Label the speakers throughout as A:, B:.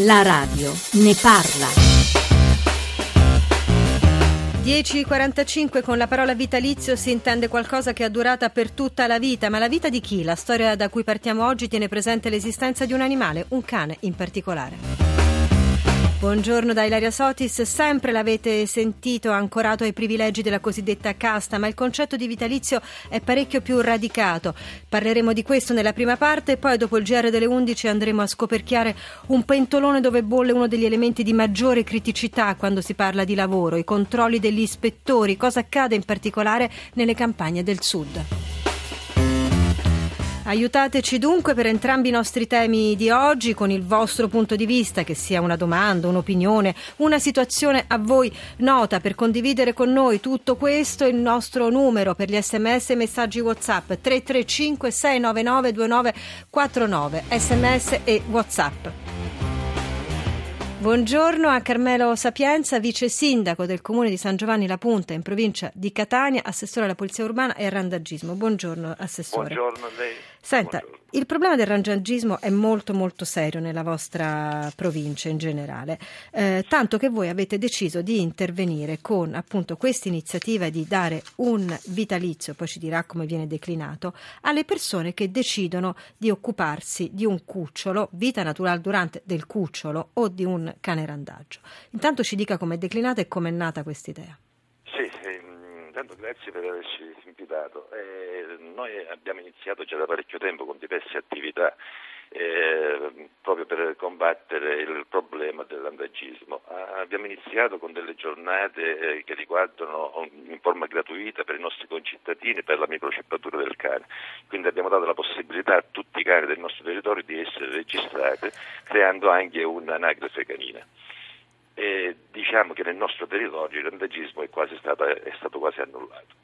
A: La radio ne parla.
B: 10.45 con la parola vitalizio si intende qualcosa che ha durata per tutta la vita, ma la vita di chi? La storia da cui partiamo oggi tiene presente l'esistenza di un animale, un cane in particolare. Buongiorno da Ilaria Sotis, sempre l'avete sentito ancorato ai privilegi della cosiddetta casta, ma il concetto di vitalizio è parecchio più radicato. Parleremo di questo nella prima parte e poi dopo il GR delle 11 andremo a scoperchiare un pentolone dove bolle uno degli elementi di maggiore criticità quando si parla di lavoro, i controlli degli ispettori, cosa accade in particolare nelle campagne del sud. Aiutateci dunque per entrambi i nostri temi di oggi con il vostro punto di vista, che sia una domanda, un'opinione, una situazione a voi nota per condividere con noi tutto questo. Il nostro numero per gli sms e messaggi WhatsApp 335 699 2949 sms e WhatsApp. Buongiorno a Carmelo Sapienza, vice sindaco del comune di San Giovanni La Punta in provincia di Catania, assessore alla polizia urbana e al randagismo. Buongiorno assessore.
C: Buongiorno a lei.
B: Senta,
C: Buongiorno.
B: il problema del randagismo è molto molto serio nella vostra provincia in generale, eh, tanto che voi avete deciso di intervenire con appunto questa iniziativa di dare un vitalizio, poi ci dirà come viene declinato, alle persone che decidono di occuparsi di un cucciolo, vita naturale durante del cucciolo o di un cane randaggio. Intanto ci dica come è declinata e come è nata questa idea.
C: Sì, ehm, intanto grazie per averci invitato. Eh, noi abbiamo iniziato già da parecchio tempo con diverse attività eh, proprio per combattere il problema dell'andagismo. Ah, abbiamo iniziato con delle giornate eh, che riguardano in forma gratuita per i nostri concittadini per la microceppatura del cane. Quindi abbiamo dato la possibilità a tutti i cani del nostro territorio di essere registrati, creando anche un'anagrafe canina. E diciamo che nel nostro territorio il randagismo è, è stato quasi annullato.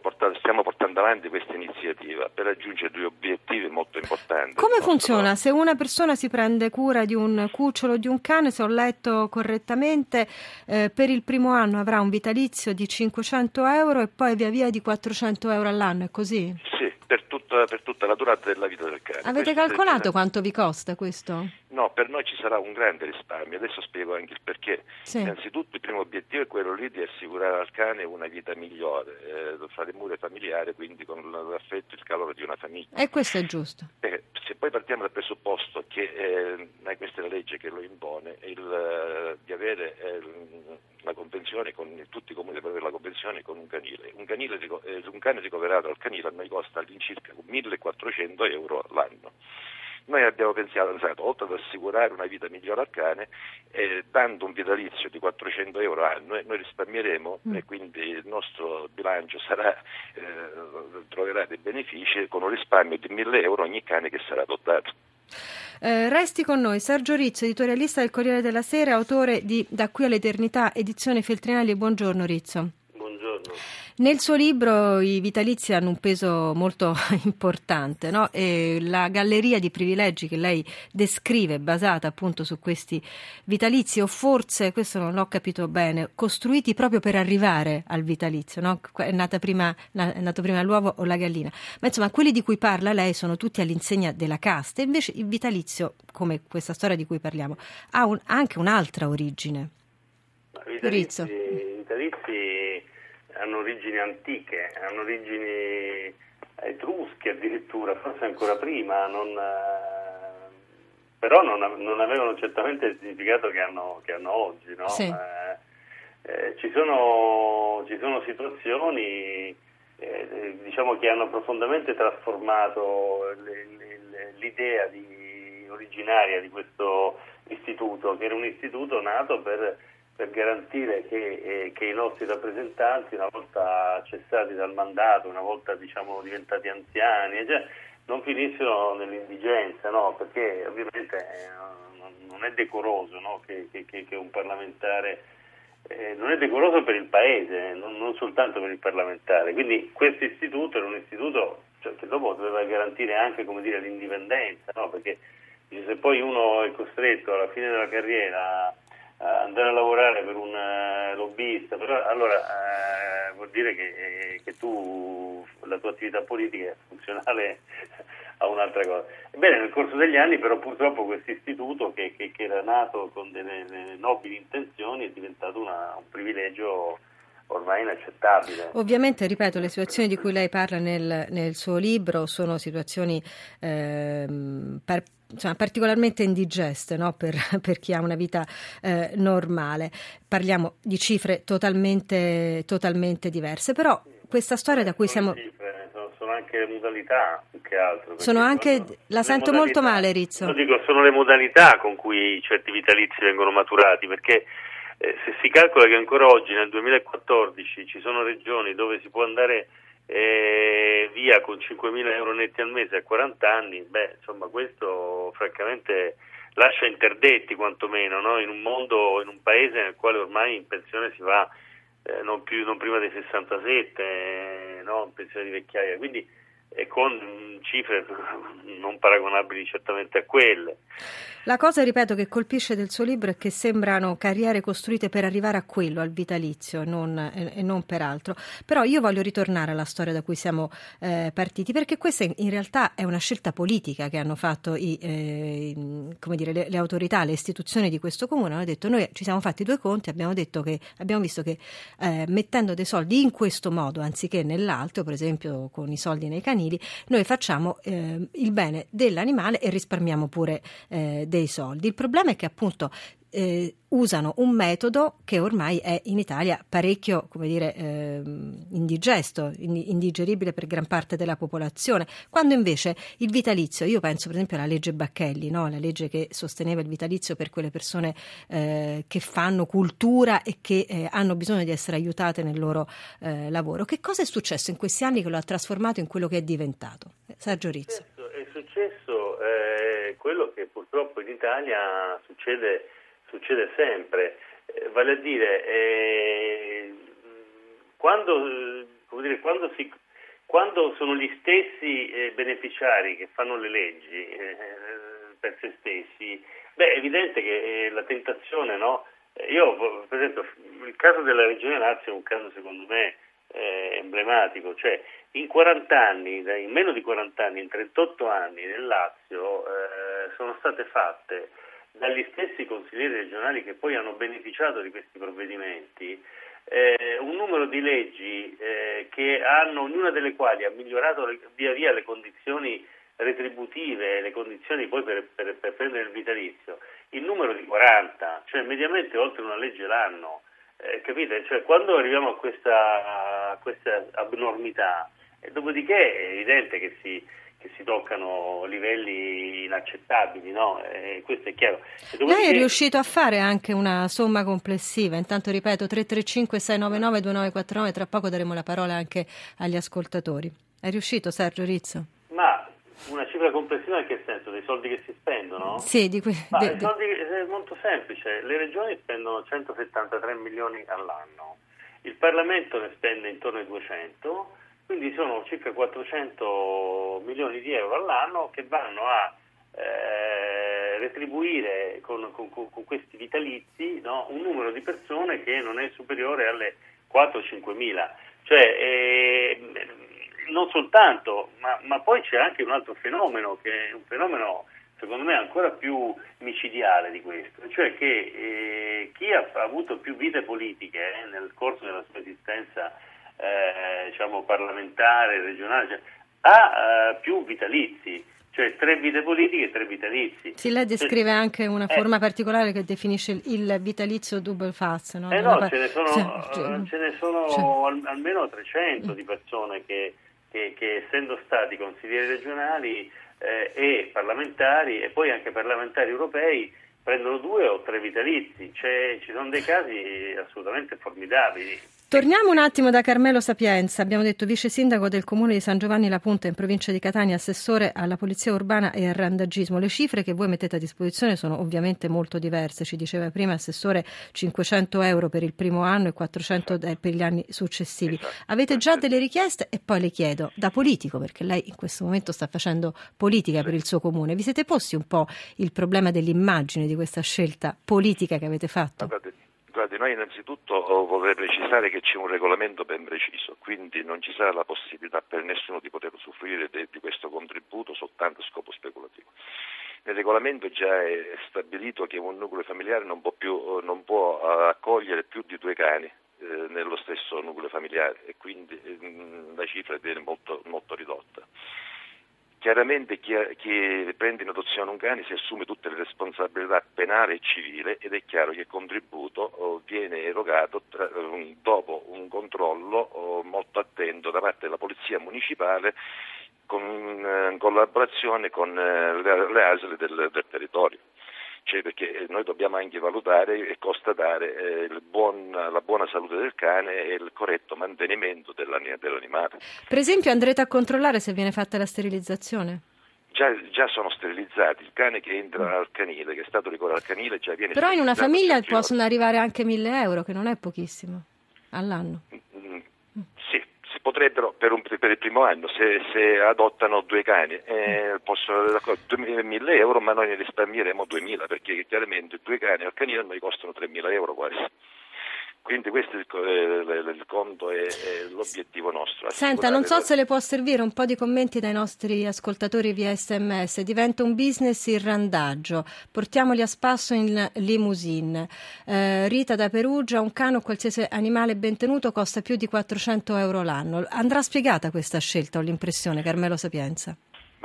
C: Portato, stiamo portando avanti questa iniziativa per raggiungere due obiettivi molto importanti.
B: Come funziona? Se una persona si prende cura di un cucciolo o di un cane, se ho letto correttamente, eh, per il primo anno avrà un vitalizio di 500 euro e poi via via di 400 euro all'anno, è così?
C: Sì, per tutta, per tutta la durata della vita del cane.
B: Avete
C: Questo
B: calcolato quanto vi costa questo?
C: No, per noi ci sarà un grande risparmio, adesso spiego anche il perché.
B: Sì.
C: Innanzitutto il primo obiettivo è quello lì di assicurare al cane una vita migliore, eh, fra le mura familiari, quindi con l'affetto e il calore di una famiglia.
B: E questo è giusto.
C: Eh, se poi partiamo dal presupposto che eh, questa è la legge che lo impone, il, eh, di avere eh, la convenzione con tutti i comuni per avere la convenzione con un canile. Un, canile, eh, un cane ricoverato al canile a noi costa all'incirca 1400 euro l'anno. Noi abbiamo pensato, oltre ad assicurare una vita migliore al cane, eh, dando un vitalizio di 400 euro all'anno, noi risparmieremo mm. e quindi il nostro bilancio sarà, eh, troverà dei benefici con un risparmio di 1000 euro ogni cane che sarà adottato.
B: Eh, resti con noi Sergio Rizzo, editorialista del Corriere della Sera, autore di Da qui all'eternità, edizione Feltrinelli. Buongiorno Rizzo.
D: Buongiorno.
B: Nel suo libro i vitalizi hanno un peso molto importante, no? la galleria di privilegi che lei descrive, basata appunto su questi vitalizi, o forse, questo non l'ho capito bene, costruiti proprio per arrivare al vitalizio, no? è, prima, è, nato prima l'uovo o la gallina. Ma insomma, quelli di cui parla lei sono tutti all'insegna della casta, invece il vitalizio, come questa storia di cui parliamo, ha, un, anche un'altra origine.
D: I vitalizi, vitalizi hanno origini antiche, hanno origini etrusche addirittura, forse ancora prima, non, eh, però non, non, avevano certamente il significato che hanno, che hanno oggi. No?
B: Sì.
D: Eh, eh, ci, sono, ci, sono, situazioni eh, diciamo che hanno profondamente trasformato l'idea di, originaria di questo istituto, che era un istituto nato per per garantire che, eh, che, i nostri rappresentanti, una volta cessati dal mandato, una volta diciamo, diventati anziani, cioè, non finissero nell'indigenza, no? perché ovviamente eh, non è decoroso no? che, che, che, un parlamentare, eh, non è decoroso per il Paese, non, non, soltanto per il parlamentare. Quindi questo istituto era un istituto cioè, che dopo doveva garantire anche dire, l'indipendenza, no? perché se poi uno è costretto alla fine della carriera andare a lavorare per un uh, lobbista, però allora uh, vuol dire che, eh, che, tu la tua attività politica è funzionale a un'altra cosa. Ebbene, nel corso degli anni però purtroppo questo istituto che, che, che, era nato con delle, delle nobili intenzioni è diventato una, un privilegio ormai inaccettabile.
B: Ovviamente, ripeto, le situazioni di cui lei parla nel, nel suo libro sono situazioni eh, per, insomma, particolarmente indigeste no? per, per, chi ha una vita eh, normale. Parliamo di cifre totalmente, totalmente diverse, però questa storia da cui siamo...
D: Cifre, sono, sono anche modalità più che altro.
B: Sono anche... La sento molto male, Rizzo.
D: Dico, sono le modalità con cui certi vitalizi vengono maturati, perché eh, se si calcola che ancora oggi, nel 2014, ci sono regioni dove si può andare eh, via con 5.000 euro netti al mese a 40 anni, beh, insomma, questo francamente lascia interdetti quantomeno, no? in un mondo, in un paese nel quale ormai in pensione si va eh, non, più, non, prima dei 67, eh, no? in pensione di vecchiaia, quindi eh, con cifre non paragonabili certamente a quelle.
B: La cosa, ripeto, che colpisce del suo libro è che sembrano carriere costruite per arrivare a quello, al vitalizio, non, e, non per altro. Però io voglio ritornare alla storia da cui siamo eh, partiti, perché questa in realtà è una scelta politica che hanno fatto i, eh, dire, le, le, autorità, le istituzioni di questo comune. Hanno detto noi ci siamo fatti due conti, abbiamo, che, abbiamo visto che eh, mettendo dei soldi in questo modo, anziché nell'altro, per esempio con i soldi nei canili, noi facciamo eh, il bene dell'animale e risparmiamo pure eh, dei soldi. Il problema è che appunto eh, usano un metodo che ormai è in Italia parecchio, come dire, eh, indigesto, indigeribile per gran parte della popolazione, quando invece il vitalizio, io penso per esempio alla legge Bacchelli, no? la legge che sosteneva il vitalizio per quelle persone eh, che fanno cultura e che eh, hanno bisogno di essere aiutate nel loro eh, lavoro. Che cosa è successo in questi anni che lo ha trasformato in quello che è diventato? Sergio Rizzo.
D: Successo eh, quello che purtroppo in Italia succede, succede sempre, eh, vale a dire, eh, quando, dire quando, si, quando, sono gli stessi eh, beneficiari che fanno le leggi eh, per se stessi, beh, è evidente che la tentazione, no? Io, per esempio, il caso della Regione Lazio è un caso secondo me emblematico, cioè in 40 anni, in meno di 40 anni, in 38 anni nel Lazio eh, sono state fatte dagli stessi consiglieri regionali che poi hanno beneficiato di questi provvedimenti eh, un numero di leggi eh, che hanno, ognuna delle quali ha migliorato le, via via le condizioni retributive, le condizioni poi per, per, per prendere il vitalizio, il numero di 40, cioè mediamente oltre una legge l'anno. Eh, capite? Cioè, quando arriviamo a questa, a questa abnormità, e dopodiché è evidente che si, che si toccano livelli inaccettabili, no? E questo è chiaro.
B: Lei è riuscito a fare anche una somma complessiva, intanto ripeto 335 699 2949, tra poco daremo la parola anche agli ascoltatori. È riuscito Sergio Rizzo?
D: Ma una cifra complessiva in che senso? Dei soldi che si spendono?
B: Sì, di cui...
D: Ma de, soldi, è molto semplice, le regioni spendono 173 milioni all'anno, il Parlamento ne spende intorno ai 200 quindi sono circa 400 milioni di euro all'anno che vanno a eh, retribuire con, con, con, questi vitalizi no, un numero di persone che non è superiore alle 4-5 mila. Cioè, eh, non soltanto, ma, ma, poi c'è anche un altro fenomeno che è un fenomeno secondo me ancora più micidiale di questo, cioè che eh, chi ha avuto più vite politiche eh, nel corso della sua esistenza eh, diciamo, parlamentare, regionale, cioè, ha eh, più vitalizi, cioè tre vite politiche e tre vitalizi.
B: Sì, lei descrive anche una eh. forma particolare che definisce il vitalizio double faz. No?
D: Eh no, ce ne sono, cioè, ce ne sono cioè. almeno 300 di persone che, che, che essendo stati consiglieri regionali eh, e parlamentari e poi anche parlamentari europei prendono due o tre vitalizi, cioè, ci sono dei casi assolutamente formidabili.
B: Torniamo un attimo da Carmelo Sapienza, abbiamo detto vice sindaco del comune di San Giovanni La Punta in provincia di Catania, assessore alla polizia urbana e al randagismo. Le cifre che voi mettete a disposizione sono ovviamente molto diverse, ci diceva prima assessore 500 euro per il primo anno e 400 esatto. per gli anni successivi. Esatto. Avete già delle richieste e poi le chiedo da politico, perché lei in questo momento sta facendo politica per il suo comune, vi siete posti un po' il problema dell'immagine di questa scelta politica che avete fatto?
C: Guardate, guardi, Noi innanzitutto oh, vorrei precisare che c'è un regolamento ben preciso, quindi non ci sarà la possibilità per nessuno di poter usufruire di, di questo contributo soltanto a scopo speculativo. Nel regolamento già è stabilito che un nucleo familiare non può, più, non può eh, accogliere più di due cani eh, nello stesso nucleo familiare e quindi eh, la cifra viene molto, molto ridotta. Chiaramente chi, chi, prende in adozione un cane si assume tutte le responsabilità penale e civile ed è chiaro che il contributo oh, viene erogato tra, dopo un controllo oh, molto attento da parte della Polizia Municipale con, eh, in collaborazione con eh, le, le ASL del, del territorio cioè perché noi dobbiamo anche valutare e constatare eh, buon, la buona salute del cane e il corretto mantenimento dell'animale.
B: Per esempio andrete a controllare se viene fatta la sterilizzazione?
C: Già, già, sono sterilizzati. Il cane che entra mm. al canile, che è stato ricordato al canile, già viene
B: Però in una famiglia possono arrivare anche 1000 euro, che non è pochissimo, all'anno.
C: Mm, sì, potrebbero per, un, per, il primo anno, se, se adottano due cani, eh, possono avere 2.000 euro, ma noi ne risparmieremo 2.000 perché chiaramente due cani al canile noi costano 3.000 euro quasi. Quindi questo è il, il, il conto e l'obiettivo nostro.
B: Senta, non so se le può servire un po' di commenti dai nostri ascoltatori via sms. Diventa un business il randaggio. Portiamoli a spasso in limousine. Eh, Rita da Perugia, un cane o qualsiasi animale ben tenuto costa più di 400 euro l'anno. Andrà spiegata questa scelta, ho l'impressione, Carmelo Sapienza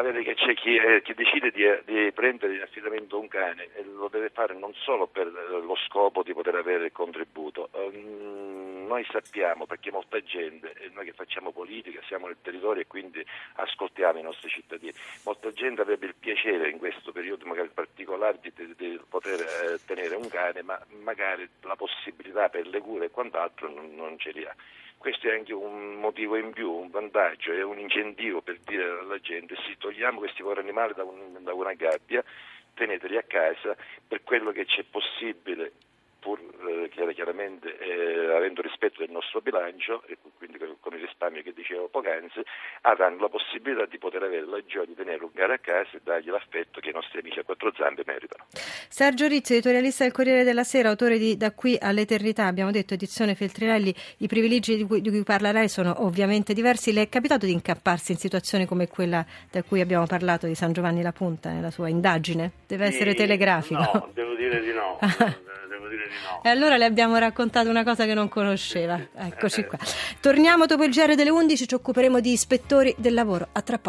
C: ma vede che c'è chi, eh, chi decide di, di, prendere in affidamento un cane e lo deve fare non solo per lo scopo di poter avere il contributo. Um, noi sappiamo, perché molta gente, noi che facciamo politica, siamo nel territorio e quindi ascoltiamo i nostri cittadini, molta gente avrebbe il piacere in questo periodo magari particolare di, di, di poter eh, tenere un cane, ma magari la possibilità per le cure e quant'altro non, non ce li ha. Questo è anche un motivo in più, un vantaggio, è un incentivo per dire alla gente sì, togliamo questi poveri animali da, un, da una gabbia, teneteli a casa per quello che c'è possibile pur eh, chiaramente eh, avendo rispetto del nostro bilancio e quindi con il risparmio che dicevo poc'anzi, avranno la possibilità di poter avere la gioia di tenere un cane a casa e dargli l'affetto che i nostri amici a quattro zampe meritano.
B: Sergio Rizzi, editorialista del Corriere della Sera, autore di Da qui all'eternità, abbiamo detto edizione Feltrinelli, i privilegi di cui, di cui parla lei sono ovviamente diversi. Le è capitato di incapparsi in situazioni come quella da cui abbiamo parlato di San Giovanni La Punta nella sua indagine? Deve essere telegrafico.
D: No, devo dire di no. dire di no.
B: E allora le abbiamo raccontato una cosa che non conosceva. Eccoci qua. Torniamo dopo il GR delle 11, ci occuperemo di ispettori del lavoro. A tra poco.